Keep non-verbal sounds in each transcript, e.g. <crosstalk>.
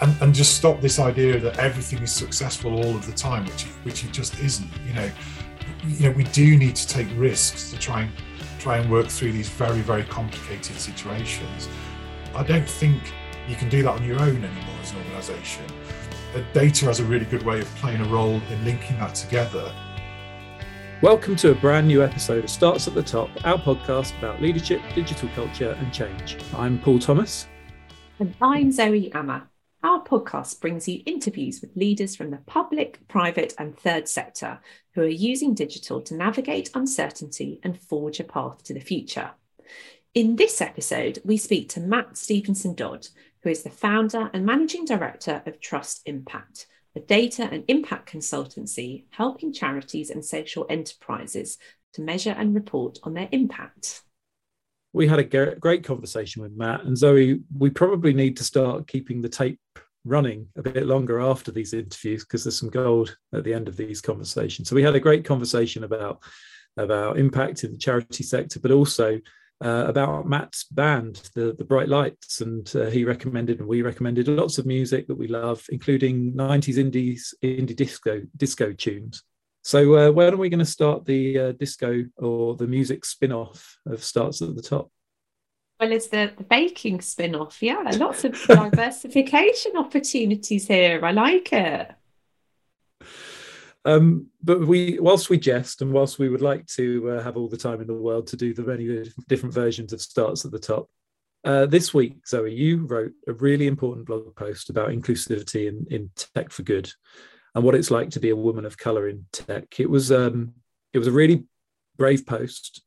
and, and just stop this idea that everything is successful all of the time, which it, which it just isn't. You know, you know, we do need to take risks to try and try and work through these very very complicated situations. I don't think you can do that on your own anymore as an organisation. Uh, data has a really good way of playing a role in linking that together. Welcome to a brand new episode of Starts at the Top, our podcast about leadership, digital culture, and change. I'm Paul Thomas. And I'm Zoe Amar. Our podcast brings you interviews with leaders from the public, private, and third sector who are using digital to navigate uncertainty and forge a path to the future. In this episode, we speak to Matt Stevenson Dodd, who is the founder and managing director of Trust Impact, a data and impact consultancy helping charities and social enterprises to measure and report on their impact we had a great conversation with Matt and Zoe. We probably need to start keeping the tape running a bit longer after these interviews because there's some gold at the end of these conversations. So we had a great conversation about about impact in the charity sector, but also uh, about Matt's band, the the Bright Lights, and uh, he recommended and we recommended lots of music that we love, including 90s indies indie disco disco tunes. So, uh, when are we going to start the uh, disco or the music spin off of Starts at the Top? Well, it's the, the baking spin off. Yeah, lots of <laughs> diversification opportunities here. I like it. Um, but we, whilst we jest and whilst we would like to uh, have all the time in the world to do the many different versions of Starts at the Top, uh, this week, Zoe, you wrote a really important blog post about inclusivity in, in tech for good and what it's like to be a woman of color in tech. It was um, it was a really brave post.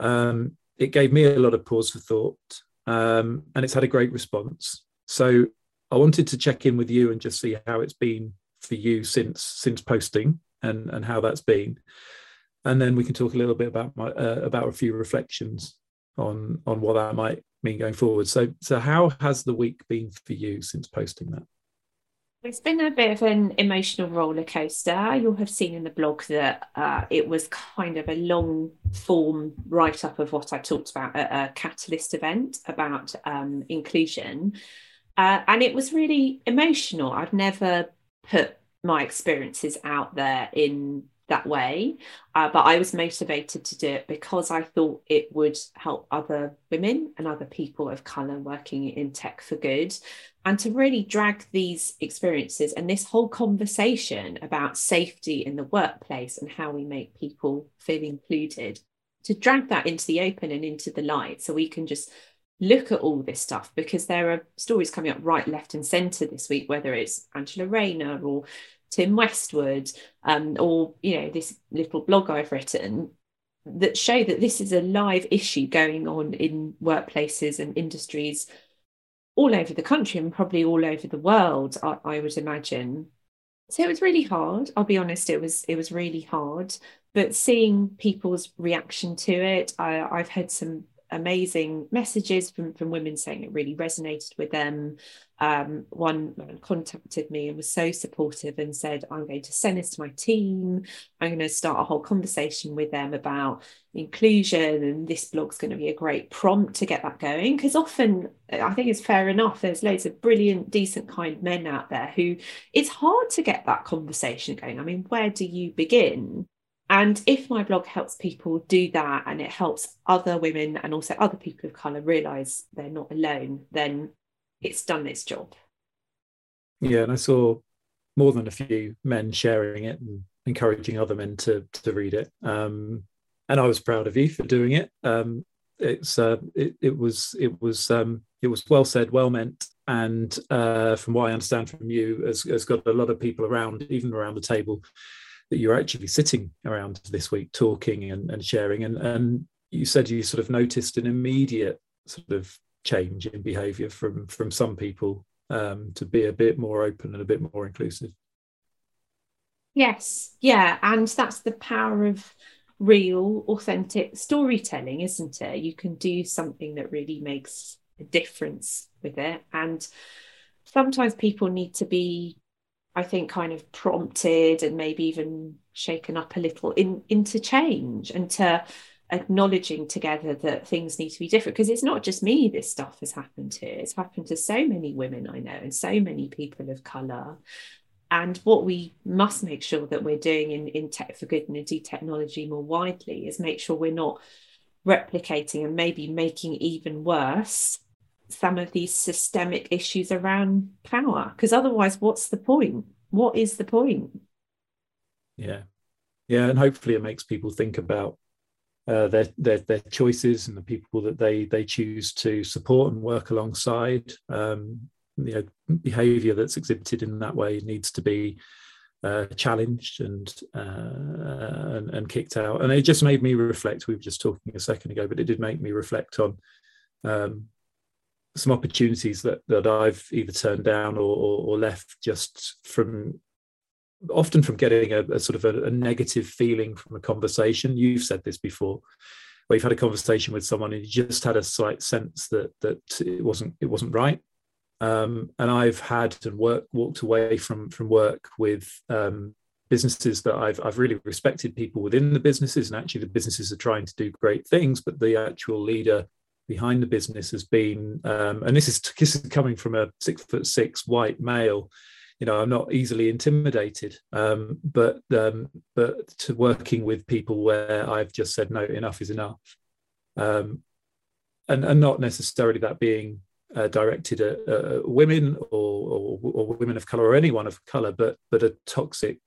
Um, it gave me a lot of pause for thought, um, and it's had a great response. So I wanted to check in with you and just see how it's been for you since since posting and and how that's been, and then we can talk a little bit about my uh, about a few reflections on on what that might mean going forward. So so how has the week been for you since posting that? It's been a bit of an emotional roller coaster. You'll have seen in the blog that uh, it was kind of a long form write up of what I talked about at a Catalyst event about um, inclusion. Uh, and it was really emotional. I've never put my experiences out there in that way. Uh, but I was motivated to do it because I thought it would help other women and other people of colour working in tech for good. And to really drag these experiences and this whole conversation about safety in the workplace and how we make people feel included, to drag that into the open and into the light so we can just look at all this stuff because there are stories coming up right, left, and centre this week, whether it's Angela Rayner or Tim Westwood, um, or you know this little blog I've written that show that this is a live issue going on in workplaces and industries all over the country and probably all over the world. I, I would imagine. So it was really hard. I'll be honest; it was it was really hard. But seeing people's reaction to it, I, I've had some amazing messages from, from women saying it really resonated with them. Um, one contacted me and was so supportive and said, I'm going to send this to my team. I'm going to start a whole conversation with them about inclusion, and this blog's going to be a great prompt to get that going. Because often, I think it's fair enough, there's loads of brilliant, decent, kind men out there who it's hard to get that conversation going. I mean, where do you begin? And if my blog helps people do that and it helps other women and also other people of colour realise they're not alone, then it's done its job. Yeah, and I saw more than a few men sharing it and encouraging other men to to read it. Um, and I was proud of you for doing it. Um, it's uh, it, it was it was um, it was well said, well meant, and uh, from what I understand from you, has, has got a lot of people around, even around the table, that you're actually sitting around this week talking and, and sharing. And, and you said you sort of noticed an immediate sort of change in behavior from from some people um, to be a bit more open and a bit more inclusive. Yes. Yeah. And that's the power of real authentic storytelling isn't it? You can do something that really makes a difference with it. And sometimes people need to be I think kind of prompted and maybe even shaken up a little in into change and to acknowledging together that things need to be different. Because it's not just me this stuff has happened to it's happened to so many women i know and so many people of color and what we must make sure that we're doing in, in tech for good and indeed technology more widely is make sure we're not replicating and maybe making even worse some of these systemic issues around power because otherwise what's the point what is the point yeah yeah and hopefully it makes people think about uh, their, their their choices and the people that they they choose to support and work alongside. Um, you know, behaviour that's exhibited in that way needs to be uh, challenged and, uh, and, and kicked out. And it just made me reflect. We were just talking a second ago, but it did make me reflect on um, some opportunities that that I've either turned down or, or, or left just from often from getting a, a sort of a, a, negative feeling from a conversation. You've said this before, where you've had a conversation with someone and you just had a slight sense that that it wasn't it wasn't right. Um, and I've had and work walked away from from work with um, businesses that I've I've really respected people within the businesses, and actually the businesses are trying to do great things, but the actual leader behind the business has been, um, and this is this is coming from a six foot six white male you know i'm not easily intimidated um, but um, but to working with people where i've just said no enough is enough um, and and not necessarily that being uh, directed at uh, women or, or, or women of color or anyone of color but but a toxic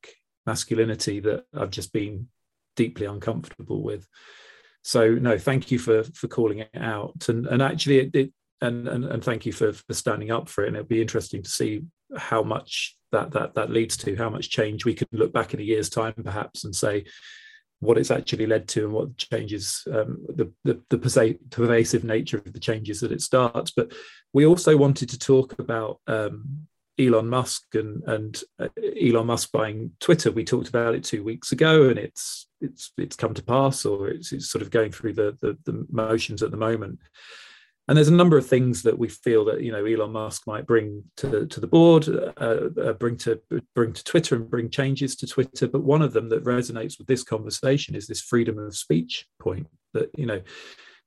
masculinity that i've just been deeply uncomfortable with so no thank you for for calling it out and and actually it, it and, and and thank you for for standing up for it and it'll be interesting to see how much that that that leads to, how much change we can look back in a year's time perhaps and say what it's actually led to and what changes um, the, the, the pervasive nature of the changes that it starts. But we also wanted to talk about um, Elon Musk and and uh, Elon Musk buying Twitter. We talked about it two weeks ago, and it's it's it's come to pass, or it's, it's sort of going through the, the, the motions at the moment. And there's a number of things that we feel that you know Elon Musk might bring to, to the board, uh, uh, bring to bring to Twitter, and bring changes to Twitter. But one of them that resonates with this conversation is this freedom of speech point. That you know,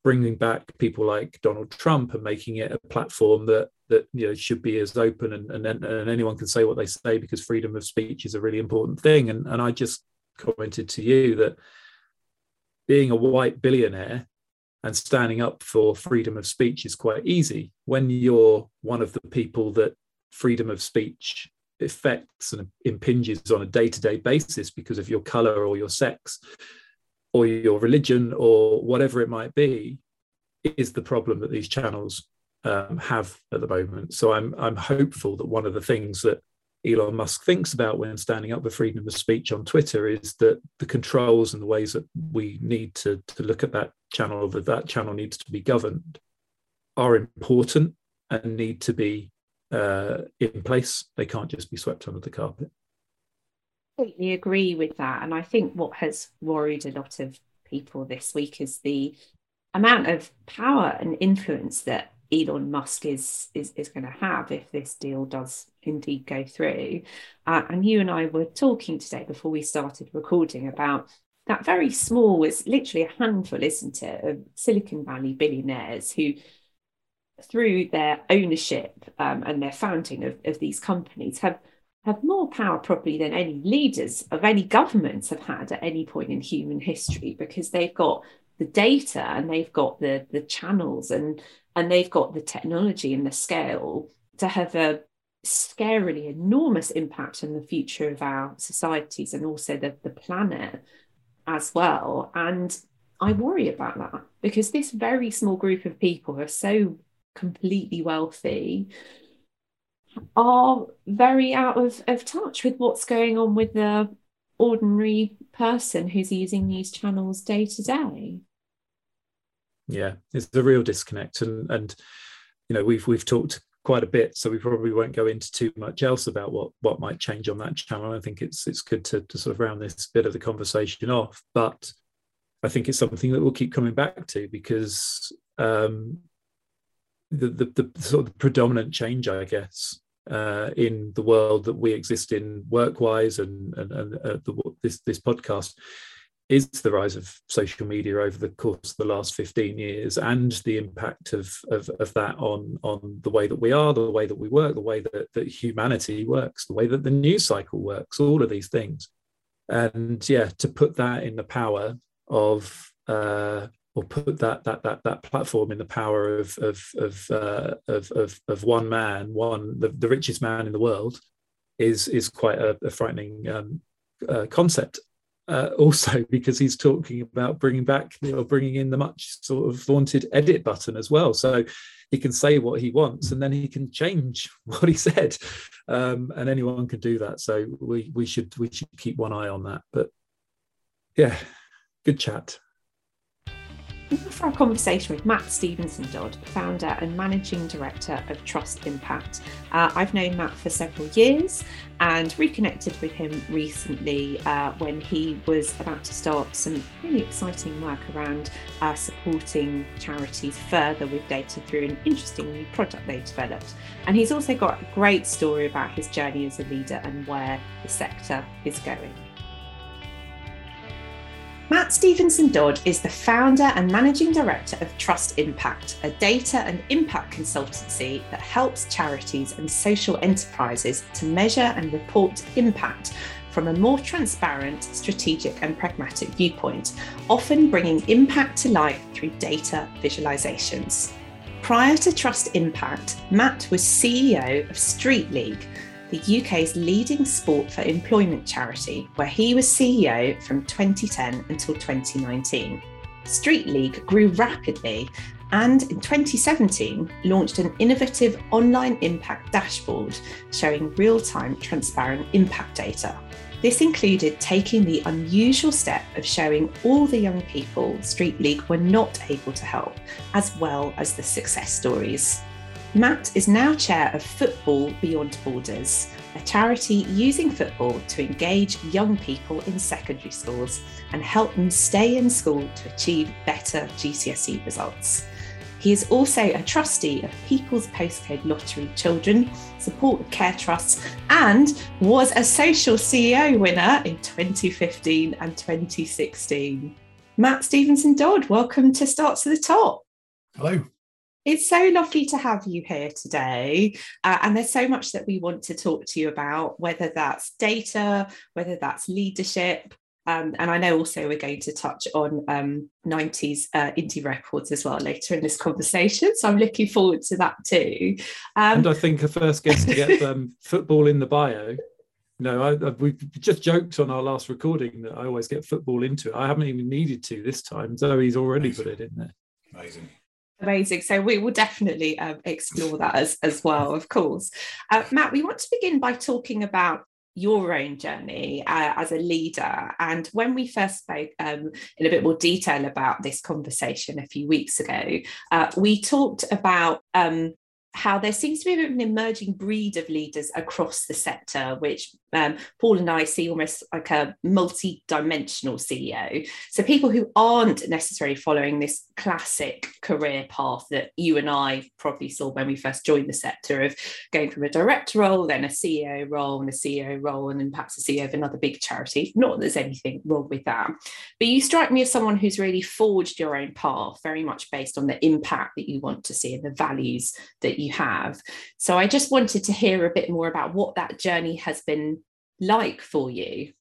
bringing back people like Donald Trump and making it a platform that that you know should be as open and, and and anyone can say what they say because freedom of speech is a really important thing. And and I just commented to you that being a white billionaire and standing up for freedom of speech is quite easy when you're one of the people that freedom of speech affects and impinges on a day-to-day basis because of your color or your sex or your religion or whatever it might be is the problem that these channels um, have at the moment so i'm i'm hopeful that one of the things that Elon Musk thinks about when standing up for freedom of speech on Twitter is that the controls and the ways that we need to, to look at that channel, that that channel needs to be governed, are important and need to be uh, in place. They can't just be swept under the carpet. I completely agree with that. And I think what has worried a lot of people this week is the amount of power and influence that Elon Musk is is is going to have if this deal does indeed go through. Uh, and you and I were talking today before we started recording about that very small, it's literally a handful, isn't it, of Silicon Valley billionaires who, through their ownership um, and their founding of, of these companies, have have more power probably than any leaders of any governments have had at any point in human history because they've got the data and they've got the the channels and and they've got the technology and the scale to have a scarily enormous impact on the future of our societies and also the, the planet as well. And I worry about that because this very small group of people are so completely wealthy are very out of, of touch with what's going on with the ordinary person who's using these channels day to day. Yeah it's a real disconnect and and you know we've we've talked quite a bit so we probably won't go into too much else about what what might change on that channel. I think it's it's good to, to sort of round this bit of the conversation off but i think it's something that we'll keep coming back to because um the the, the sort of the predominant change i guess uh, in the world that we exist in work-wise and and, and uh, the, this this podcast is the rise of social media over the course of the last 15 years and the impact of, of, of, that on, on the way that we are, the way that we work, the way that, that humanity works, the way that the news cycle works, all of these things. And yeah, to put that in the power of uh, or put that that that that platform in the power of of of uh, of, of, of one man, one the, the richest man in the world, is is quite a, a frightening um, uh, concept. Uh, also, <laughs> because he's talking about bringing back or bringing in the much sort of vaunted edit button as well, so he can say what he wants and then he can change <laughs> what he said, um, and anyone can do that. So we we should we should keep one eye on that. But yeah, good chat for our conversation with Matt Stevenson Dodd, founder and managing director of Trust Impact. Uh, I've known Matt for several years and reconnected with him recently uh, when he was about to start some really exciting work around uh, supporting charities further with data through an interesting new product they developed. And he's also got a great story about his journey as a leader and where the sector is going. Matt Stevenson Dodd is the founder and managing director of Trust Impact, a data and impact consultancy that helps charities and social enterprises to measure and report impact from a more transparent, strategic, and pragmatic viewpoint, often bringing impact to life through data visualizations. Prior to Trust Impact, Matt was CEO of Street League, the UK's leading sport for employment charity, where he was CEO from 2010 until 2019. Street League grew rapidly and in 2017 launched an innovative online impact dashboard showing real time transparent impact data. This included taking the unusual step of showing all the young people Street League were not able to help, as well as the success stories. Matt is now chair of Football Beyond Borders, a charity using football to engage young people in secondary schools and help them stay in school to achieve better GCSE results. He is also a trustee of People's Postcode Lottery Children Support Care Trust and was a social CEO winner in 2015 and 2016. Matt Stevenson Dodd, welcome to Starts at the Top. Hello. It's so lovely to have you here today. Uh, and there's so much that we want to talk to you about, whether that's data, whether that's leadership. Um, and I know also we're going to touch on um, 90s uh, indie records as well later in this conversation. So I'm looking forward to that too. Um, and I think a first guest to get um, <laughs> football in the bio. No, I, I, we just joked on our last recording that I always get football into it. I haven't even needed to this time. Zoe's already Amazing. put it in there. Amazing. Amazing. So we will definitely um, explore that as, as well, of course. Uh, Matt, we want to begin by talking about your own journey uh, as a leader. And when we first spoke um, in a bit more detail about this conversation a few weeks ago, uh, we talked about um, how there seems to be an emerging breed of leaders across the sector, which um, Paul and I see almost like a multi dimensional CEO. So, people who aren't necessarily following this classic career path that you and I probably saw when we first joined the sector of going from a director role, then a CEO role, and a CEO role, and then perhaps a CEO of another big charity. Not that there's anything wrong with that. But you strike me as someone who's really forged your own path, very much based on the impact that you want to see and the values that you you have. So I just wanted to hear a bit more about what that journey has been like for you.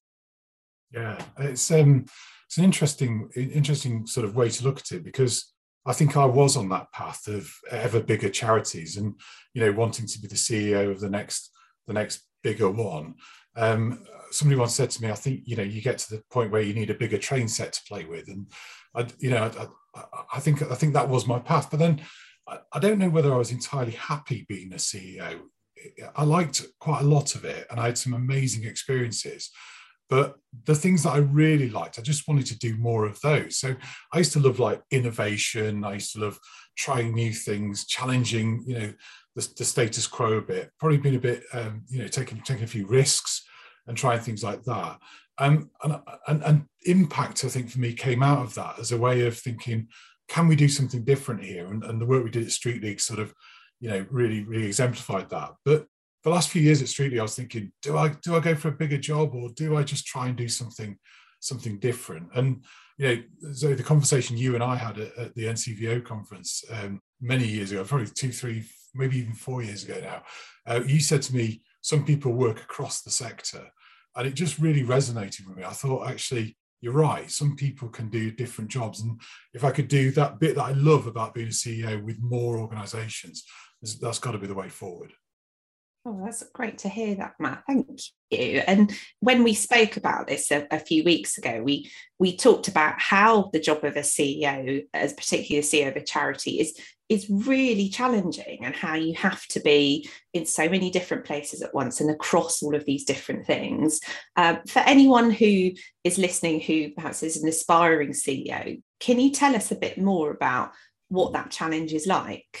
Yeah, it's um it's an interesting interesting sort of way to look at it because I think I was on that path of ever bigger charities and you know wanting to be the CEO of the next the next bigger one. Um, somebody once said to me, I think you know you get to the point where you need a bigger train set to play with, and I, you know I, I think I think that was my path. But then I, don't know whether I was entirely happy being a CEO. I liked quite a lot of it and I had some amazing experiences. But the things that I really liked, I just wanted to do more of those. So I used to love like innovation. I used to love trying new things, challenging, you know, the, the status quo a bit. Probably been a bit, um, you know, taking taking a few risks and trying things like that. Um, and, and and impact, I think, for me came out of that as a way of thinking, can we do something different here? And, and the work we did at Street League sort of, you know, really, really exemplified that. But the last few years at Street League, I was thinking, do I do I go for a bigger job or do I just try and do something something different. And you know, so the conversation you and I had at, at the NCVO conference um, many years ago, probably two, three, maybe even four years ago now, uh, you said to me, some people work across the sector. And it just really resonated with me. I thought, actually, you're right. Some people can do different jobs. And if I could do that bit that I love about being a CEO with more organizations, that's got to be the way forward. Oh, that's great to hear that, Matt. Thank you. And when we spoke about this a, a, few weeks ago, we we talked about how the job of a CEO, as particularly a CEO of a charity, is is really challenging, and how you have to be in so many different places at once and across all of these different things. Um, for anyone who is listening, who perhaps is an aspiring CEO, can you tell us a bit more about what that challenge is like?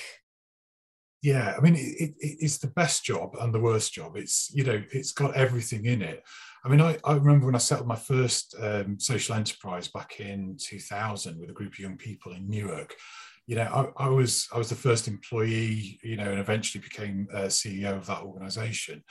yeah i mean it, it, it's the best job and the worst job it's you know it's got everything in it i mean i, I remember when i set up my first um, social enterprise back in 2000 with a group of young people in newark you know I, I, was i was the first employee you know and eventually became uh, ceo of that organization.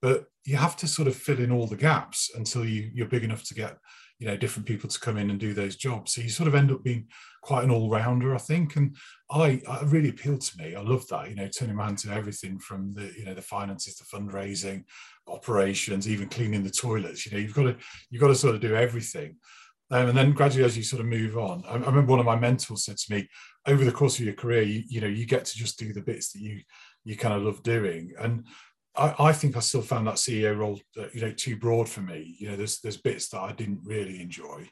But you have to sort of fill in all the gaps until you you're big enough to get you know different people to come in and do those jobs. So you sort of end up being quite an all-rounder i think. And i, I really appealed to me. I love that you know turning my hand to everything from the you know the finances to fundraising operations even cleaning the toilets. You know you've got to you've got to sort of do everything um, and then gradually as you sort of move on I, I, remember one of my mentors said to me over the course of your career you, you know you get to just do the bits that you you kind of love doing and I, I, think I still found that CEO role, uh, you know, too broad for me. You know, there's there's bits that I didn't really enjoy,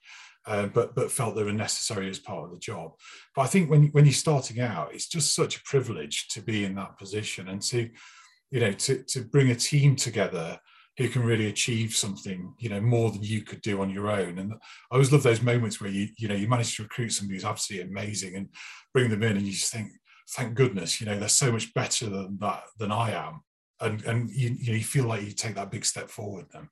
uh, but but felt they were necessary as part of the job. But I think when when you're starting out, it's just such a privilege to be in that position and to, you know, to to bring a team together who can really achieve something, you know, more than you could do on your own. And I always love those moments where you you know you manage to recruit somebody who's absolutely amazing and bring them in, and you just think, thank goodness, you know, they're so much better than that than I am and and you, you, know, you feel like you take that big step forward then.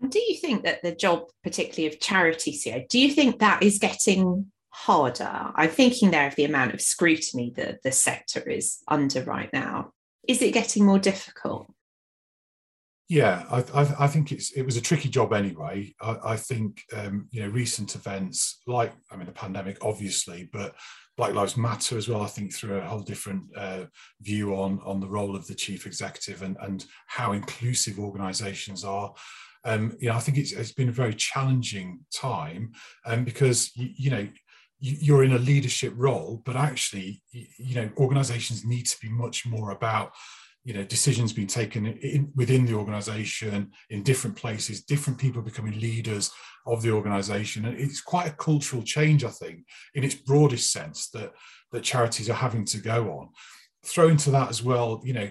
And do you think that the job, particularly of charity CEO, do you think that is getting harder? I'm thinking there of the amount of scrutiny that the sector is under right now. Is it getting more difficult? Yeah, I, I, I, think it's it was a tricky job anyway. I, I think um, you know recent events like I mean the pandemic, obviously, but Black Lives Matter as well. I think through a whole different uh, view on on the role of the chief executive and and how inclusive organisations are. Um, you know, I think it's, it's been a very challenging time, um, because you, you know you're in a leadership role, but actually, you know, organisations need to be much more about you know decisions being taken in, within the organization in different places different people becoming leaders of the organization. And it's quite a cultural change i think in its broadest sense that that charities are having to go on. Throw into that as well you know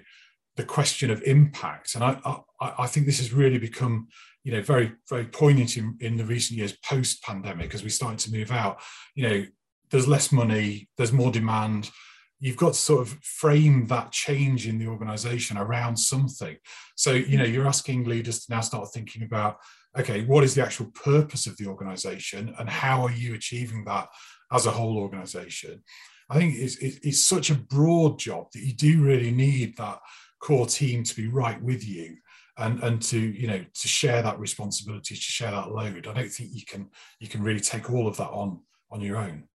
the question of impact. And i i, I think this has really become you know very very poignant in, in the recent years post pandemic as we started to move out. You know there's less money there's more demand you've got to sort of frame that change in the organization around something. So you know mm-hmm. you're asking leaders to now start thinking about okay what is the actual purpose of the organization and how are you achieving that as a whole organization? I think it's, it's such a broad job that you do really need that core team to be right with you and and to you know to share that responsibility to share that load. I don't think you can you can really take all of that on on your own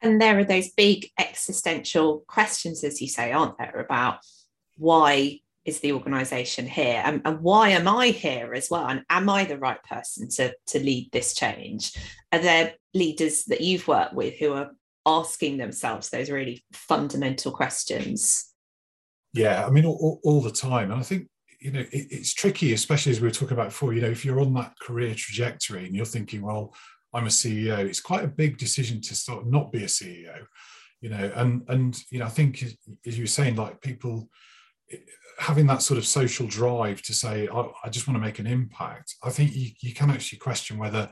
and there are those big existential questions, as you say, aren't there, about why is the organization here and, and, why am I here as well? And am I the right person to, to lead this change? Are there leaders that you've worked with who are asking themselves those really fundamental questions? Yeah, I mean, all, all the time. And I think, you know, it, it's tricky, especially as we were talking about before, you know, if you're on that career trajectory and you're thinking, well, I'm a CEO. It's quite a big decision to sort of not be a CEO, you know. And and you know, I think as you were saying, like people having that sort of social drive to say, I, I just want to make an impact. I think you, you can actually question whether,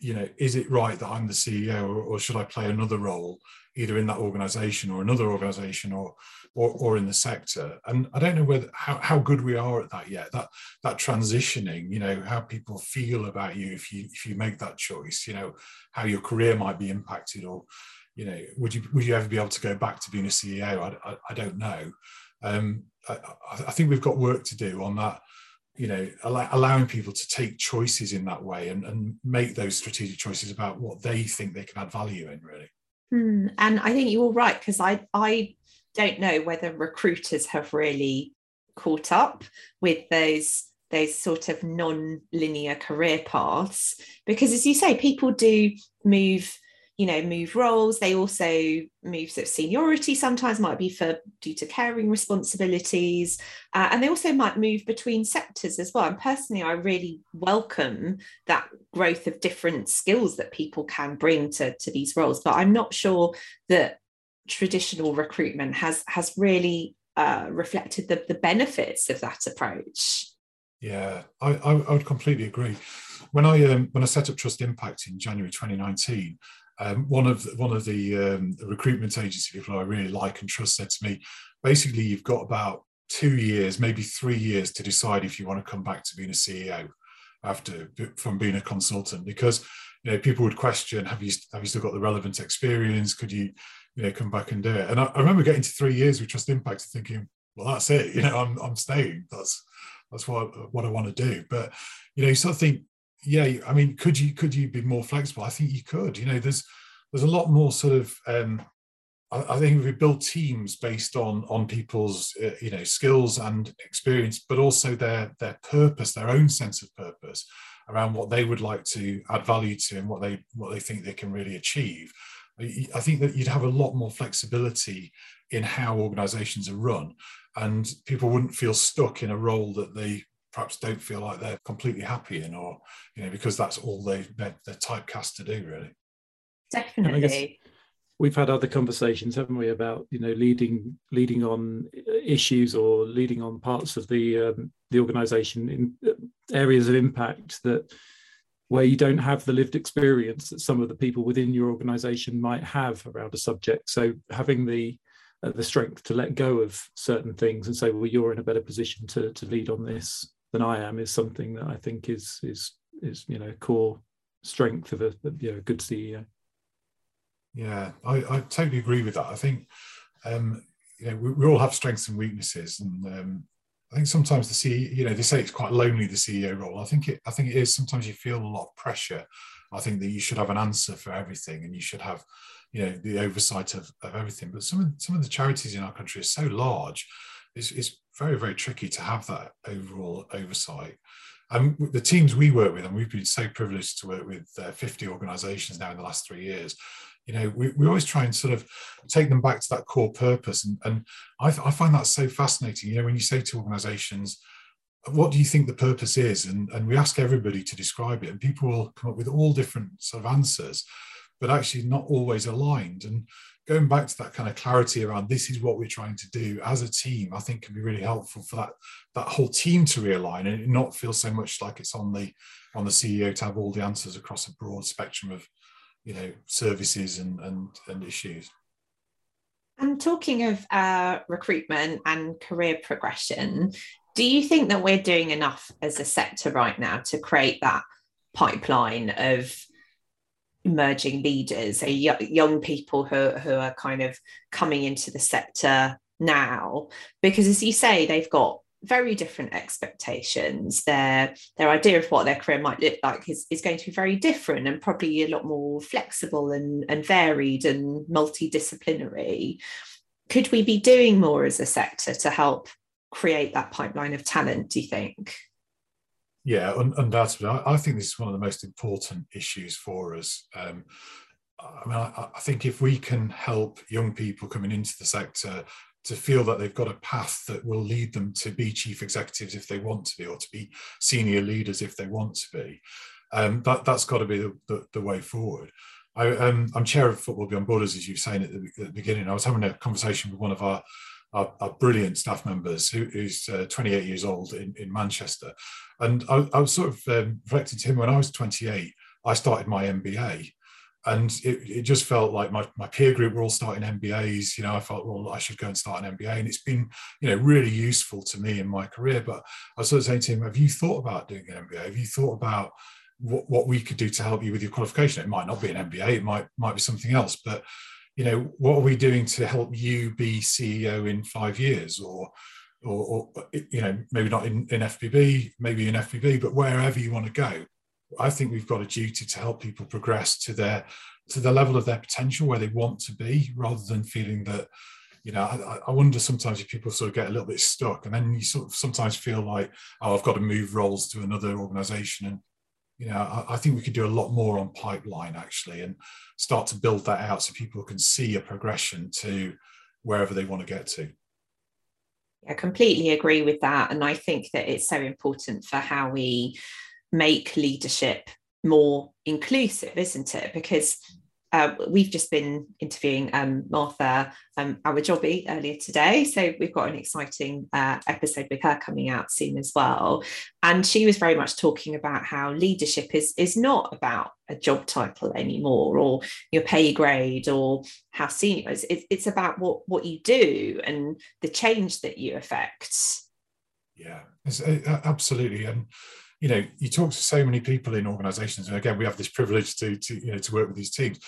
you know, is it right that I'm the CEO or, or should I play another role either in that organization or another organization or or, or in the sector. And I don't know whether how, how good we are at that yet. That that transitioning, you know, how people feel about you if you if you make that choice, you know, how your career might be impacted, or you know, would you would you ever be able to go back to being a CEO? I, I, I don't know. Um, I, I think we've got work to do on that you know allow, allowing people to take choices in that way and, and make those strategic choices about what they think they can add value in really hmm. and i think you're right because i i don't know whether recruiters have really caught up with those those sort of non-linear career paths because as you say people do move you know move roles. They also move sort of seniority sometimes might be for due to caring responsibilities. Uh, and they also might move between sectors as well. And personally i really welcome that growth of different skills that people can bring to, to these roles. But i'm not sure that traditional recruitment has has really uh, reflected the, the benefits of that approach. Yeah I, I, I would completely agree. When i um, when i set up trust impact in january 2019 um, one of the, one of the, um, the recruitment agency people I really like and trust said to me, basically, you've got about two years, maybe three years, to decide if you want to come back to being a CEO after from being a consultant, because you know people would question, have you have you still got the relevant experience? Could you you know come back and do it? And I, I remember getting to three years with Trust Impact, thinking, well, that's it. You know, I'm I'm staying. That's that's what what I want to do. But you know, you sort of think yeah, I mean, could you could you be more flexible? I think you could. You know, there's there's a lot more sort of. Um, I, I think we build teams based on on people's uh, you know skills and experience, but also their their purpose, their own sense of purpose around what they would like to add value to and what they what they think they can really achieve. I think that you'd have a lot more flexibility in how organizations are run and people wouldn't feel stuck in a role that they perhaps don't feel like they're completely happy in, or you know, because that's all they they're, they're typecast to do, really. Definitely. We've had other conversations, haven't we, about you know leading leading on issues or leading on parts of the um, the organisation in uh, areas of impact that where you don't have the lived experience that some of the people within your organisation might have around a subject. So having the uh, the strength to let go of certain things and say, well, you're in a better position to to lead on this than I am is something that I think is is is you know core strength of a you know, good CEO. Yeah, I, I totally agree with that. I think um, you know we, we all have strengths and weaknesses, and um, I think sometimes the CEO, you know, they say it's quite lonely the CEO role. I think it, I think it is. Sometimes you feel a lot of pressure. I think that you should have an answer for everything, and you should have, you know, the oversight of, of everything. But some of some of the charities in our country are so large it's, it's very, very tricky to have that overall oversight. And the teams we work with, and we've been so privileged to work with uh, 50 organizations now in the last three years, you know, we, we always try and sort of take them back to that core purpose. And, and I, I find that so fascinating. You know, when you say to organizations, what do you think the purpose is? And, and we ask everybody to describe it, and people will come up with all different sort of answers, but actually not always aligned. And going back to that kind of clarity around this is what we're trying to do as a team, I think can be really helpful for that that whole team to realign and not feel so much like it's on the on the CEO to have all the answers across a broad spectrum of you know services and and, and issues. And talking of uh, recruitment and career progression, do you think that we're doing enough as a sector right now to create that pipeline of emerging leaders, young people who, who are kind of coming into the sector now. Because as you say, they've got very different expectations. Their their idea of what their career might look like is, is going to be very different and probably a lot more flexible and, and varied and multidisciplinary. Could we be doing more as a sector to help create that pipeline of talent, do you think? Yeah, undoubtedly. I, I, think this is one of the most important issues for us. Um, I mean, I, I, think if we can help young people coming into the sector to feel that they've got a path that will lead them to be chief executives if they want to be, or to be senior leaders if they want to be, um, that that's got to be the, the, the way forward. I, am um, chair of Football Beyond Borders, as you were saying at the, at the beginning. I was having a conversation with one of our our, our brilliant staff members who is uh, 28 years old in, in Manchester. And I, I was sort of um, reflecting to him when I was 28, I started my MBA. And it, it just felt like my, my peer group were all starting MBAs. You know, I felt, well, I should go and start an MBA. And it's been, you know, really useful to me in my career. But I was sort of saying to him, have you thought about doing an MBA? Have you thought about what, what we could do to help you with your qualification? It might not be an MBA, it might might be something else. But you know, what are we doing to help you be CEO in five years? Or, or, or you know maybe not in, in FBB, maybe in FBB, but wherever you want to go. I think we've got a duty to help people progress to their to the level of their potential where they want to be, rather than feeling that you know, I, I, wonder sometimes if people sort of get a little bit stuck, and then you sort of sometimes feel like, oh, I've got to move roles to another organisation, and you know, I, I, think we could do a lot more on pipeline actually, and start to build that out so people can see a progression to wherever they want to get to. I completely agree with that, and I think that it's so important for how we make leadership more inclusive, isn't it? Because uh, we've just been interviewing um, Martha um, Awojobi earlier today. So we've got an exciting uh, episode with her coming out soon as well. And she was very much talking about how leadership is, is not about a job title anymore or your pay grade or how senior it's, it's about what, what you do and the change that you affect. Yeah, uh, absolutely. And you know you talk to so many people in organizations and again we have this privilege to, to you know to work with these teams.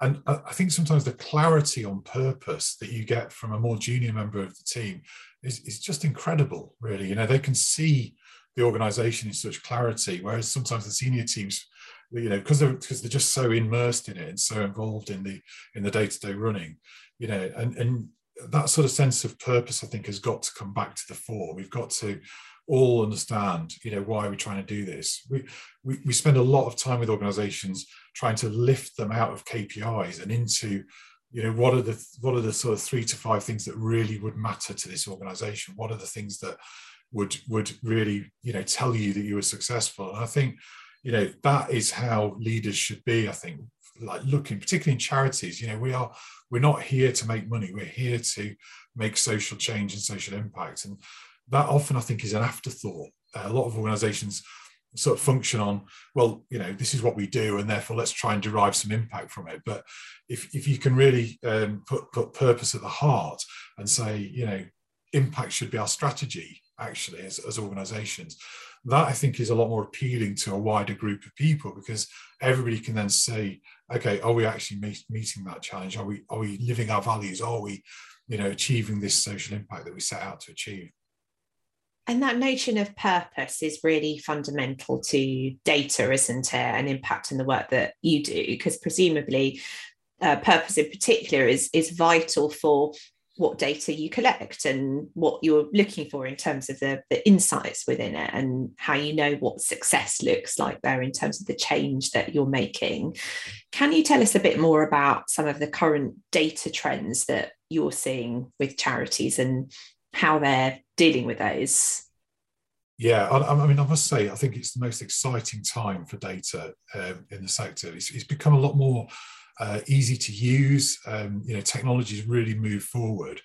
And i think sometimes the clarity on purpose that you get from a more junior member of the team is, is just incredible really. You know they can see the organization in such clarity whereas sometimes the senior teams you know because they're because they're just so immersed in it and so involved in the in the day-to-day running you know and and that sort of sense of purpose i think has got to come back to the fore. We've got to all understand, you know, why we're trying to do this. We, we, we spend a lot of time with organizations trying to lift them out of KPIs and into, you know, what are the what are the sort of three to five things that really would matter to this organization? What are the things that would would really, you know, tell you that you were successful? And I think, you know, that is how leaders should be, I think, like looking, particularly in charities, you know, we are we're not here to make money, we're here to make social change and social impact. And that often I think is an afterthought. A lot of organizations sort of function on, well, you know, this is what we do, and therefore let's try and derive some impact from it. But if, if you can really um, put, put purpose at the heart and say, you know, impact should be our strategy, actually, as, as organizations, that I think is a lot more appealing to a wider group of people because everybody can then say, okay, are we actually meet, meeting that challenge? Are we are we living our values? Are we, you know, achieving this social impact that we set out to achieve? And that notion of purpose is really fundamental to data, isn't it? And impact in the work that you do, because presumably uh, purpose in particular is, is vital for what data you collect and what you're looking for in terms of the, the insights within it and how you know what success looks like there in terms of the change that you're making. Can you tell us a bit more about some of the current data trends that you're seeing with charities and how they're dealing with those? Yeah, I, I, mean, I must say, I think it's the most exciting time for data um, in the sector. It's, it's, become a lot more uh, easy to use. Um, you know, technology's really moved forward,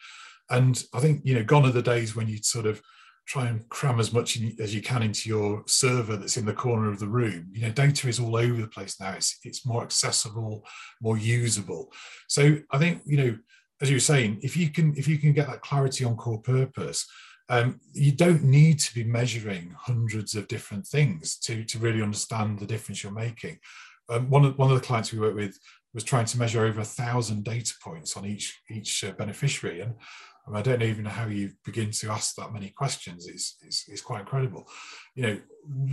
and I think you know, gone are the days when you'd sort of try and cram as much in, as you can into your server that's in the corner of the room. You know, data is all over the place now. It's it's more accessible, more usable. So I think you know, as you were saying, if you can if you can get that clarity on core purpose um, you don't need to be measuring hundreds of different things to, to really understand the difference you're making. Um, one, of, one of the clients we work with was trying to measure over a thousand data points on each each uh, beneficiary, and I don't even know how you begin to ask that many questions. It's, it's, it's quite incredible. You know,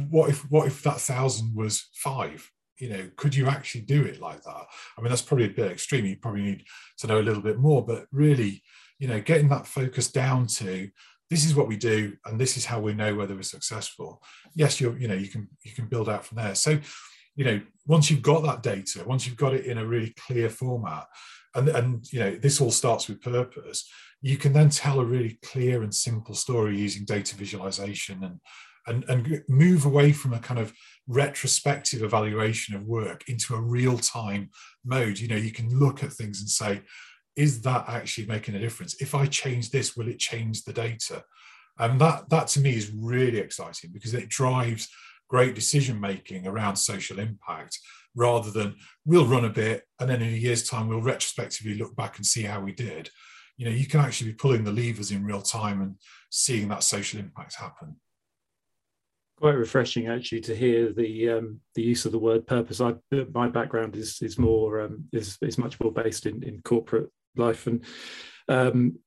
what if what if that thousand was five? You know, could you actually do it like that? I mean, that's probably a bit extreme. You probably need to know a little bit more, but really, you know, getting that focus down to this is what we do and this is how we know whether we're successful. Yes you you know you can you can build out from there. So you know once you've got that data once you've got it in a really clear format and and you know this all starts with purpose you can then tell a really clear and simple story using data visualization and and, and move away from a kind of retrospective evaluation of work into a real-time mode. You know you can look at things and say is that actually making a difference? If I change this, will it change the data? And that, that to me is really exciting because it drives great decision making around social impact rather than we'll run a bit and then in a year's time we'll retrospectively look back and see how we did. You know, you can actually be pulling the levers in real time and seeing that social impact happen quite refreshing actually to hear the um, the use of the word purpose. I my background is is more um, is is much more based in in corporate life and um,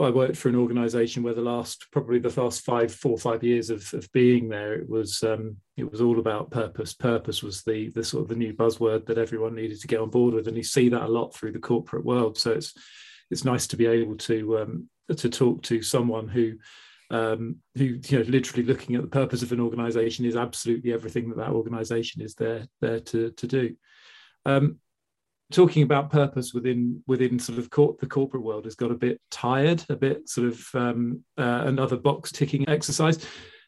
I worked for an organisation where the last probably the last five four or five years of, of being there it was um, it was all about purpose. Purpose was the the sort of the new buzzword that everyone needed to get on board with, and you see that a lot through the corporate world. So it's it's nice to be able to um, to talk to someone who um, who you know literally looking at the purpose of an organisation is absolutely everything that that organisation is there there to to do. Um, talking about purpose within within sort of cor- the corporate world has got a bit tired, a bit sort of um, uh, another box ticking exercise.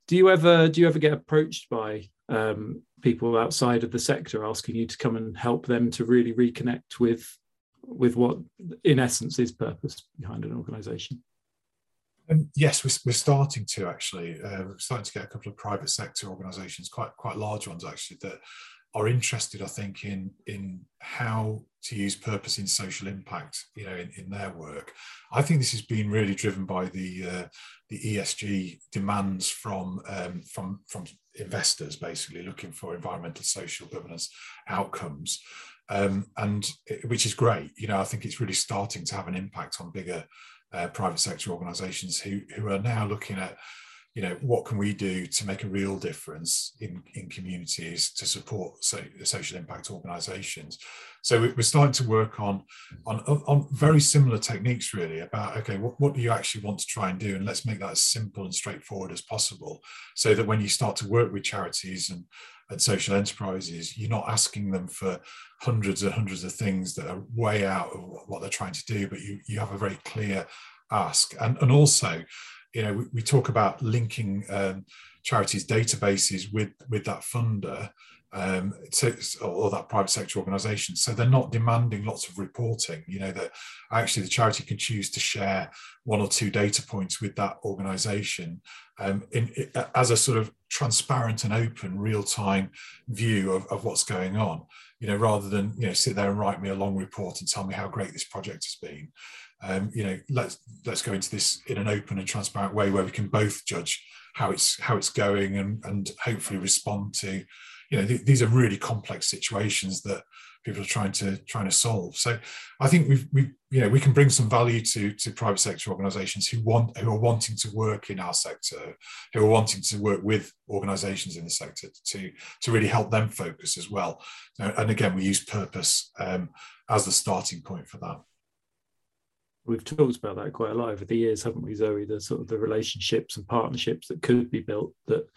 Do you ever do you ever get approached by um, people outside of the sector asking you to come and help them to really reconnect with with what in essence is purpose behind an organisation? Um, yes, we're, we're starting to actually. Uh, we're starting to get a couple of private sector organisations, quite quite large ones actually, that are interested, I think, in in how to use purpose in social impact, you know, in, in their work. I think this has been really driven by the uh, the ESG demands from um, from from investors, basically looking for environmental, social, governance outcomes, um, and it, which is great. You know, I think it's really starting to have an impact on bigger uh, private sector organisations who who are now looking at you know what can we do to make a real difference in in communities to support so, social impact organizations? So we're starting to work on on on very similar techniques really about okay what, what do you actually want to try and do? And let's make that as simple and straightforward as possible so that when you start to work with charities and and social enterprises you're not asking them for hundreds and hundreds of things that are way out of what they're trying to do but you you have a very clear ask. And and also you know, we, we talk about linking um, charities databases with with that funder um, to, or that private sector organisation. So they're not demanding lots of reporting. You know that actually the charity can choose to share one or two data points with that organisation um, in, as a sort of transparent and open, real time view of, of what's going on. You know, rather than you know sit there and write me a long report and tell me how great this project has been um, you know let's let's go into this in an open and transparent way where we can both judge how it's how it's going and and hopefully respond to you know th- these are really complex situations that people are trying to trying to solve. So i think we've we you know we can bring some value to to private sector organizations who want who are wanting to work in our sector who are wanting to work with organizations in the sector to to really help them focus as well. And again we use purpose um, as the starting point for that we've talked about that quite a lot over the years, haven't we, Zoe? The sort of the relationships and partnerships that could be built that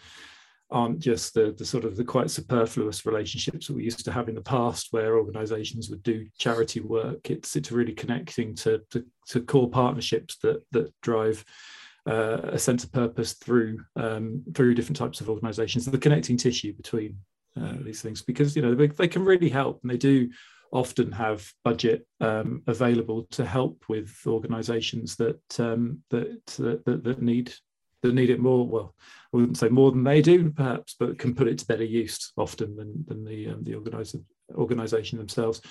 aren't just the, the sort of the quite superfluous relationships that we used to have in the past where organizations would do charity work. It's it's really connecting to to, to core partnerships that that drive uh, a sense of purpose through um, through different types of organizations, the connecting tissue between uh, these things, because you know they, they can really help and they do often have budget um, available to help with organisations that, um, that, that that need that need it more. Well, I wouldn't say more than they do, perhaps, but can put it to better use often than than the um, the organisation themselves.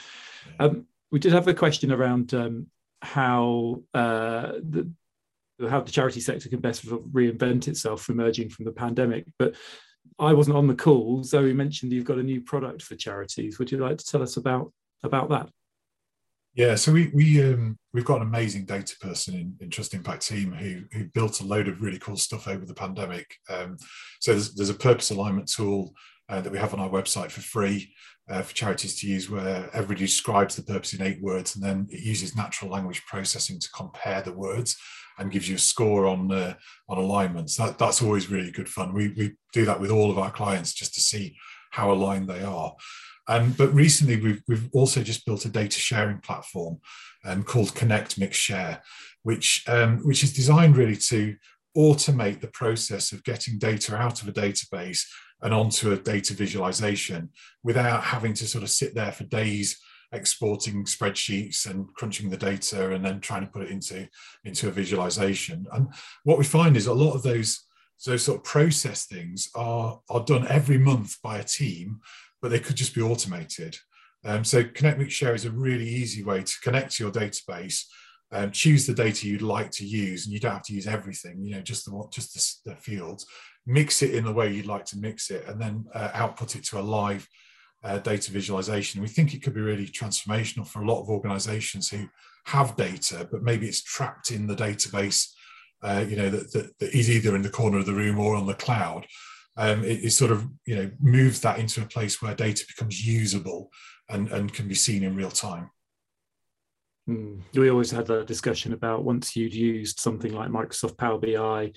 Um, we did have a question around um, how uh, the how the charity sector can best reinvent itself emerging from the pandemic, but I wasn't on the call. Zoe mentioned you've got a new product for charities. Would you like to tell us about about that? Yeah, so we we um, we've got an amazing data person in, in Trust Impact team who who built a load of really cool stuff over the pandemic. Um, so there's, there's a purpose alignment tool uh, that we have on our website for free uh, for charities to use, where everybody describes the purpose in eight words, and then it uses natural language processing to compare the words and gives you a score on uh, on alignments. That, that's always really good fun. We we do that with all of our clients just to see how aligned they are. Um, but recently, we've, we've also just built a data sharing platform um, called Connect Mix Share, which, um, which is designed really to automate the process of getting data out of a database and onto a data visualization without having to sort of sit there for days exporting spreadsheets and crunching the data and then trying to put it into, into a visualization. And what we find is a lot of those, those sort of process things are, are done every month by a team but they could just be automated. Um, so Connect Share is a really easy way to connect to your database, um, choose the data you'd like to use, and you don't have to use everything. You know, just the just the, the fields. Mix it in the way you'd like to mix it, and then uh, output it to a live uh, data visualization. We think it could be really transformational for a lot of organizations who have data, but maybe it's trapped in the database, uh, you know, that, that, that is either in the corner of the room or on the cloud. Um, it, it, sort of, you know, moves that into a place where data becomes usable and, and can be seen in real time. Mm. We always had that discussion about once you'd used something like Microsoft Power BI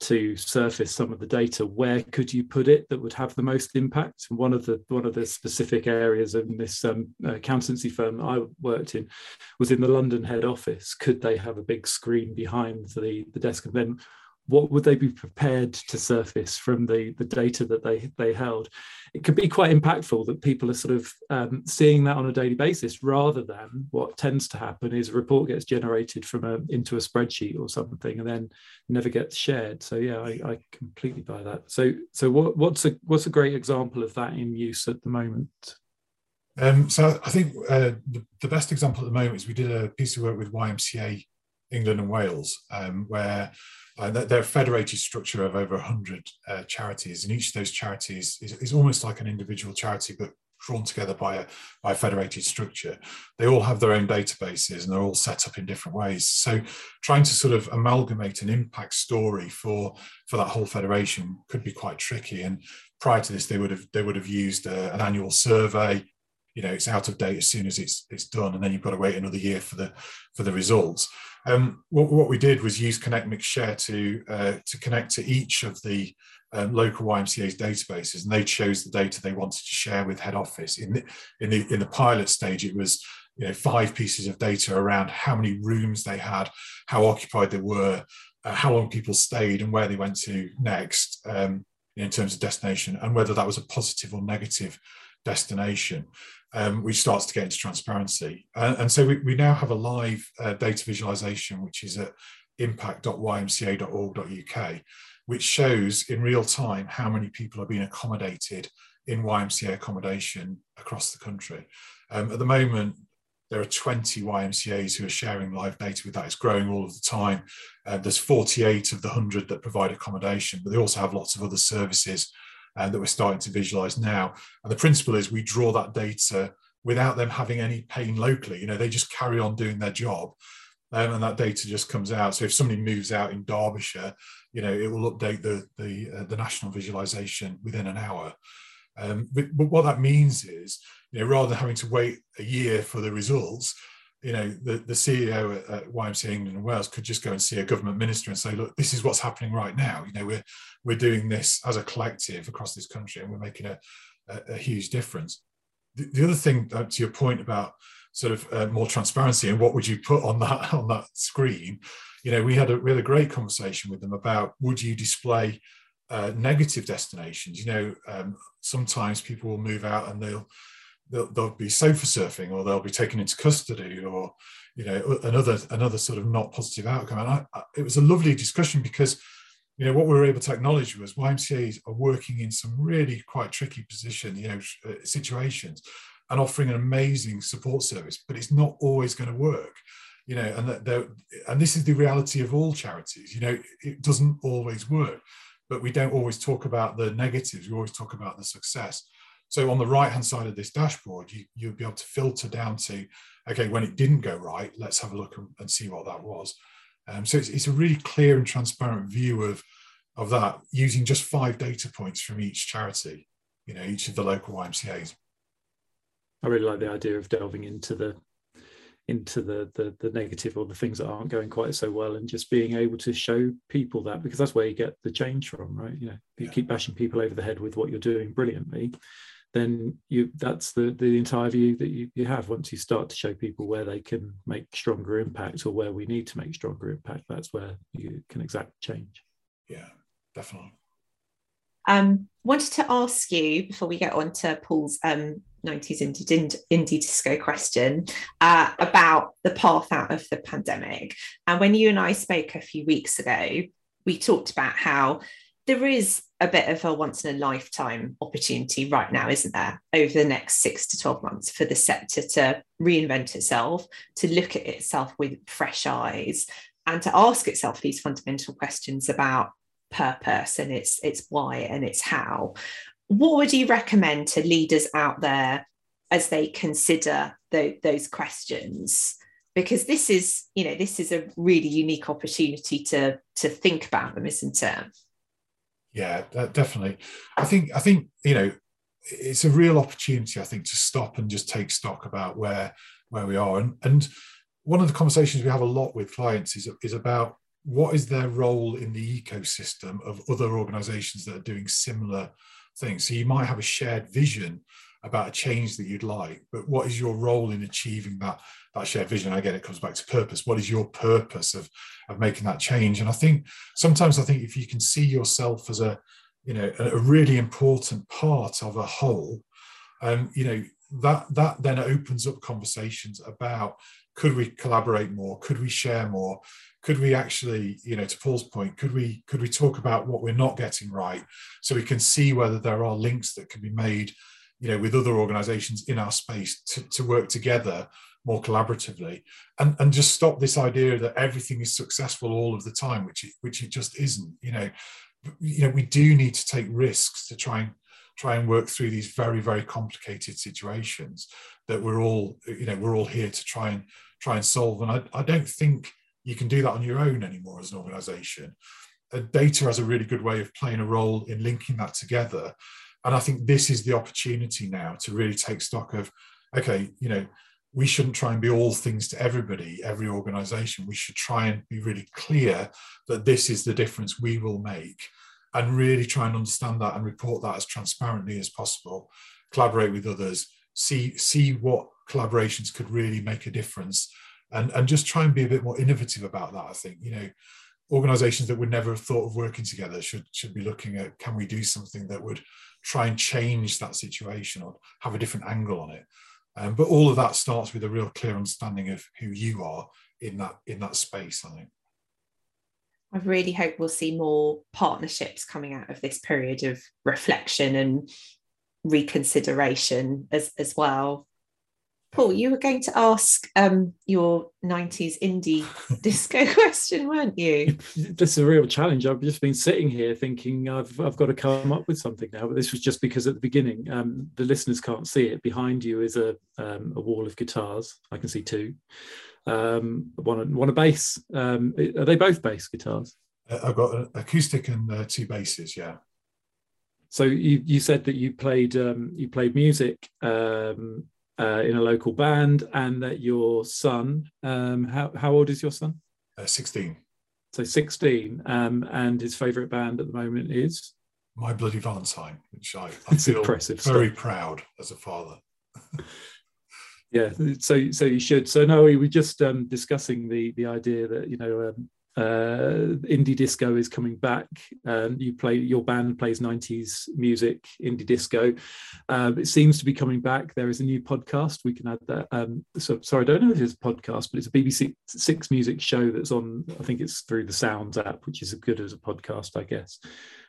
to surface some of the data where could you put it that would have the most impact? One of the one of the specific areas in this um, accountancy firm i worked in was in the london head office. Could they have a big screen behind the the desk? And then what would they be prepared to surface from the, the data that they, they held? It could be quite impactful that people are sort of um, seeing that on a daily basis rather than what tends to happen is a report gets generated from a into a spreadsheet or something and then never gets shared. So yeah, I, I completely buy that. So so what, what's a what's a great example of that in use at the moment? Um, so I think uh, the, the, best example at the moment is we did a piece of work with YMCA England and Wales, um, where uh, they're a federated structure of over 100 uh, charities, and each of those charities is, is, almost like an individual charity, but drawn together by a, by a federated structure. They all have their own databases and they're all set up in different ways. So trying to sort of amalgamate an impact story for, for that whole federation could be quite tricky. And prior to this, they would have they would have used a, uh, an annual survey you know it's out of date as soon as it's it's done and then you've got to wait another year for the for the results. Um, what, what we did was use connect mix share to uh, to connect to each of the um, local YMCA's databases and they chose the data they wanted to share with head office. In the in the in the pilot stage it was you know five pieces of data around how many rooms they had how occupied they were uh, how long people stayed and where they went to next um, in terms of destination and whether that was a positive or negative destination um, which starts to get into transparency. Uh, and so we, we, now have a live uh, data visualization, which is at impact.ymca.org.uk, which shows in real time how many people are being accommodated in YMCA accommodation across the country. Um, at the moment, there are 20 YMCAs who are sharing live data with that. It's growing all of the time. Uh, there's 48 of the 100 that provide accommodation, but they also have lots of other services uh, that we're starting to visualize now. And the principle is we draw that data without them having any pain locally. You know, they just carry on doing their job. Um, and that data just comes out. So if somebody moves out in Derbyshire, you know, it will update the the, uh, the national visualization within an hour. Um, but, but, what that means is, you know, rather than having to wait a year for the results, you know, the, the CEO at, YMCA England and Wales could just go and see a government minister and say, look, this is what's happening right now. You know, we're we're doing this as a collective across this country, and we're making a, a, a huge difference. The, the, other thing, uh, to your point about sort of uh, more transparency and what would you put on that <laughs> on that screen, you know, we had a a great conversation with them about would you display uh, negative destinations? You know, um, sometimes people will move out and they'll they'll, they'll be sofa surfing or they'll be taken into custody or you know another another sort of not positive outcome. And I, I, it was a lovely discussion because you know what we were able to acknowledge was YMCA's are working in some really quite tricky position you know uh, situations and offering an amazing support service but it's not always going to work you know and that and this is the reality of all charities you know it doesn't always work but we don't always talk about the negatives we always talk about the success so on the right hand side of this dashboard, you, you'll be able to filter down to, okay, when it didn't go right, let's have a look and, and see what that was. Um, so it's, it's, a really clear and transparent view of, of that using just five data points from each charity, you know, each of the local YMCAs. I really like the idea of delving into the into the, the the negative or the things that aren't going quite so well and just being able to show people that because that's where you get the change from right you know you yeah. keep bashing people over the head with what you're doing brilliantly then you that's the the entire view that you, you have. Once you start to show people where they can make stronger impact or where we need to make stronger impact that's where you can exact change. Yeah definitely. Um wanted to ask you before we get on to paul's um 90s indie, indie disco question uh, about the path out of the pandemic. And when you and i spoke a few weeks ago we talked about how there is a bit of a once in a lifetime opportunity right now, isn't there, over the next six to 12 months for the sector to reinvent itself, to look at itself with fresh eyes, and to ask itself these fundamental questions about purpose and its its why and its how. what would you recommend to leaders out there as they consider the, those questions? Because this is, you know, this is a really unique opportunity to to think about them, isn't it? Yeah, definitely. I think I think you know it's a real opportunity. I think to stop and just take stock about where where we are. And and one of the conversations we have a lot with clients is is about what is their role in the ecosystem of other organizations that are doing similar things. So you might have a shared vision about a change that you'd like, but what is your role in achieving that that shared vision? Again, it comes back to purpose. What is your purpose of of making that change? And I think sometimes I think if you can see yourself as a you know a, a really important part of a whole, um, you know that that then opens up conversations about could we collaborate more could we share more could we actually you know to paul's point could we could we talk about what we're not getting right so we can see whether there are links that can be made you know with other organizations in our space to, to work together more collaboratively and and just stop this idea that everything is successful all of the time which it, which it just isn't you know. You know we do need to take risks to try and try and work through these very very complicated situations that we're all you know we're all here to try and try and solve. And i, I don't think you can do that on your own anymore as an organization. Uh, data has a really good way of playing a role in linking that together and I think this is the opportunity now to really take stock of, okay, you know, we shouldn't try and be all things to everybody, every organization. We should try and be really clear that this is the difference we will make and really try and understand that and report that as transparently as possible, collaborate with others, see, see what collaborations could really make a difference and, and just try and be a bit more innovative about that. I think, you know, organizations that would never have thought of working together should should be looking at can we do something that would try and change that situation or have a different angle on it. Um, but all of that starts with a real clear understanding of who you are in that in that space. I think. I really hope we'll see more partnerships coming out of this period of reflection and reconsideration as, as well. Paul, you were going to ask um, your 90s indie <laughs> disco <laughs> question, weren't you? This is a real challenge. I've just been sitting here thinking I've, I've got to come up with something now. But this was just because at the beginning, um, the listeners can't see it. Behind you is a, um, a wall of guitars. I can see two. Um, one, one a bass. Um, are they both bass guitars? Uh, I've got an acoustic and uh, two basses, yeah. So you, you said that you played um, you played music um, uh, in a local band, and that your son, um, how, how old is your son? Uh, 16. So 16, um, and his favourite band at the moment is? My Bloody Valentine, which I, I <laughs> feel impressive very stuff. proud as a father. <laughs> yeah, so so you should. So no, we were just um, discussing the the idea that you know um, uh, indie disco is coming back. Um, you play your band plays 90s music, indie disco. Um, it seems to be coming back. There is a new podcast. We can add that. Um, so sorry, I don't know if it's a podcast, but it's a BBC Six Music show that's on. I think it's through the Sounds app, which is as good as a podcast, I guess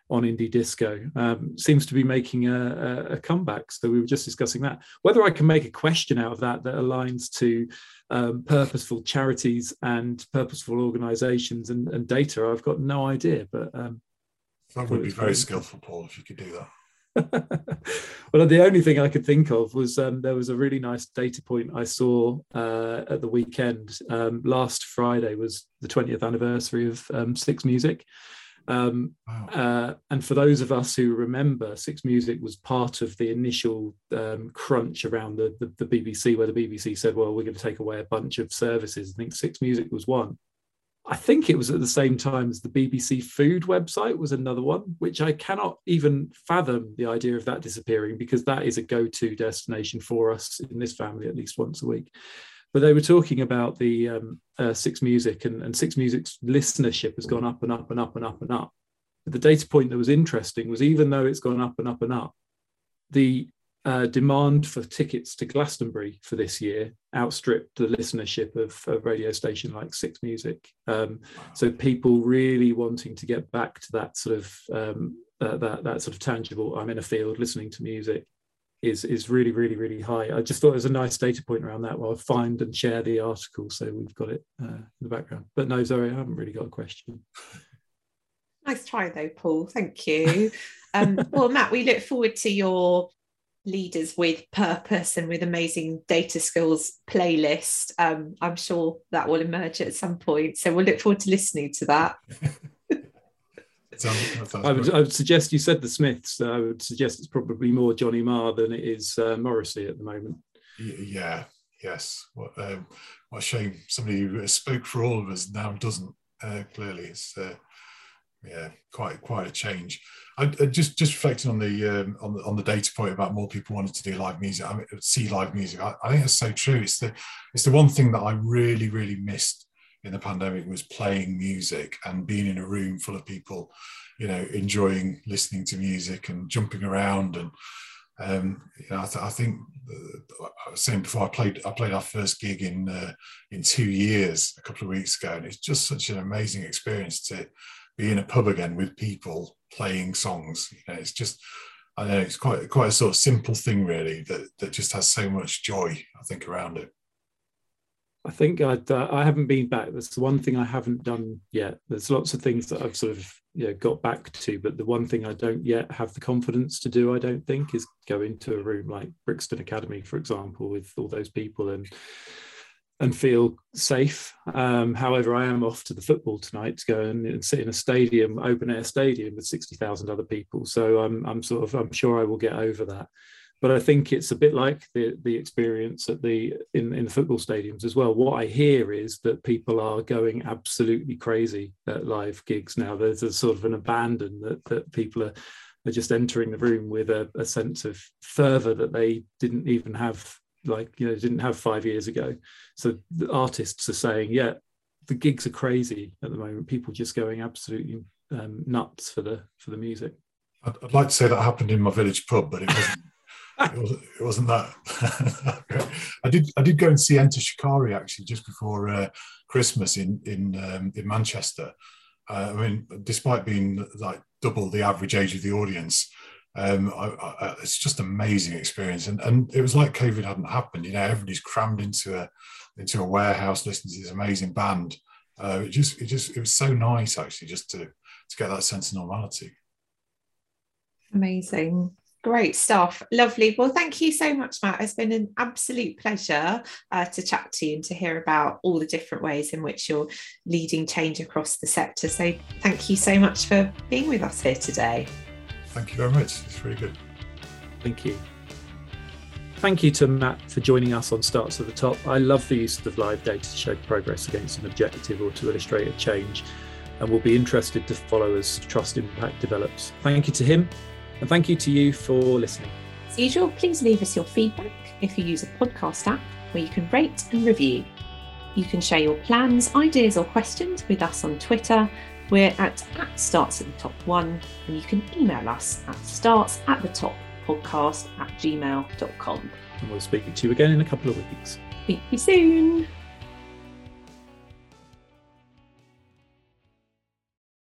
on indie disco um, seems to be making a, a, comeback. So we were just discussing that. Whether I can make a question out of that that aligns to um, purposeful charities and purposeful organisations and, and, data, I've got no idea. But um, that would be very skillful, Paul, if you could do that. <laughs> well, the only thing I could think of was um, there was a really nice data point I saw uh, at the weekend. Um, last Friday was the 20th anniversary of um, Six Music, um, wow. uh, and for those of us who remember, Six Music was part of the initial um, crunch around the, the, the, BBC, where the BBC said, well, we're going to take away a bunch of services. I think Six Music was one. I think it was at the same time as the BBC Food website was another one, which I cannot even fathom the idea of that disappearing because that is a go to destination for us in this family at least once a week but they were talking about the um, uh, Six Music and, and Six Music's listenership has gone up and up and up and up and up. But the data point that was interesting was even though it's gone up and up and up, the uh, demand for tickets to Glastonbury for this year outstripped the listenership of a radio station like Six Music. Um, so people really wanting to get back to that sort of um, uh, that that sort of tangible. I'm in a field listening to music is is really really really high. I just thought it was a nice data point around that. Well, I'll find and share the article so we've got it uh, in the background. But no, Zoe, I haven't really got a question. Nice try though, Paul. Thank you. Um, <laughs> well, Matt, we look forward to your leaders with purpose and with amazing data skills playlist. Um, I'm sure that will emerge at some point. So we'll look forward to listening to that. <laughs> I would, I would, suggest you said the Smiths. I would suggest it's probably more Johnny Marr than it is uh, Morrissey at the moment. Yeah, yes. What, um, what a shame somebody who spoke for all of us now doesn't. Uh, clearly, it's uh, yeah, quite quite a change. I, I just just reflecting on the um, on the on the data point about more people wanting to do live music, I mean, see live music. I, I think that's so true. It's the it's the one thing that I really really missed in the pandemic was playing music and being in a room full of people, you know, enjoying listening to music and jumping around and um, you know, I, th- I think uh, I was saying before I played I played our first gig in uh, in two years a couple of weeks ago, and it's just such an amazing experience to be in a pub again with people playing songs. You know, it's just I know it's quite quite a sort of simple thing really that that just has so much joy I think around it. I think i uh, I haven't been back. That's the one thing I haven't done yet. There's lots of things that I've sort of you know, got back to, but the one thing I don't yet have the confidence to do, I don't think, is go into a room like Brixton Academy, for example, with all those people and and feel safe. Um, however, I am off to the football tonight to go and, and sit in a stadium, open air stadium with 60,000 other people. So I'm, I'm sort of, I'm sure I will get over that. But I think it's a bit like the, the experience at the in, in the football stadiums as well. What I hear is that people are going absolutely crazy at live gigs now. There's a sort of an abandon that, that people are, are just entering the room with a, a sense of fervor that they didn't even have like you know didn't have five years ago so the artists are saying yeah the gigs are crazy at the moment people just going absolutely um, nuts for the for the music I'd, I'd, like to say that happened in my village pub but it wasn't it wasn't, that <laughs> i did i did go and see enter shikari actually just before uh, christmas in in um, in manchester uh, i mean despite being like double the average age of the audience um, I, I, it's just amazing experience, and and it was like COVID hadn't happened. You know, everybody's crammed into a into a warehouse listening to this amazing band. Uh, it just it just it was so nice actually just to to get that sense of normality. Amazing. Great stuff. Lovely. Well, thank you so much, Matt. It's been an absolute pleasure uh, to chat to you and to hear about all the different ways in which you're leading change across the sector. So, thank you so much for being with us here today. Thank you very much. It's really good. Thank you. Thank you to Matt for joining us on Starts at the Top. I love the use of live data to show progress against an objective or to illustrate a change, and we'll be interested to follow as trust impact develops. Thank you to him, and thank you to you for listening. As usual, please leave us your feedback if you use a podcast app where you can rate and review. You can share your plans, ideas, or questions with us on Twitter we're at, at starts at the top one, and you can email us at starts at the top podcast at gmail.com. And we'll speak to you again in a couple of weeks. Speak to you soon.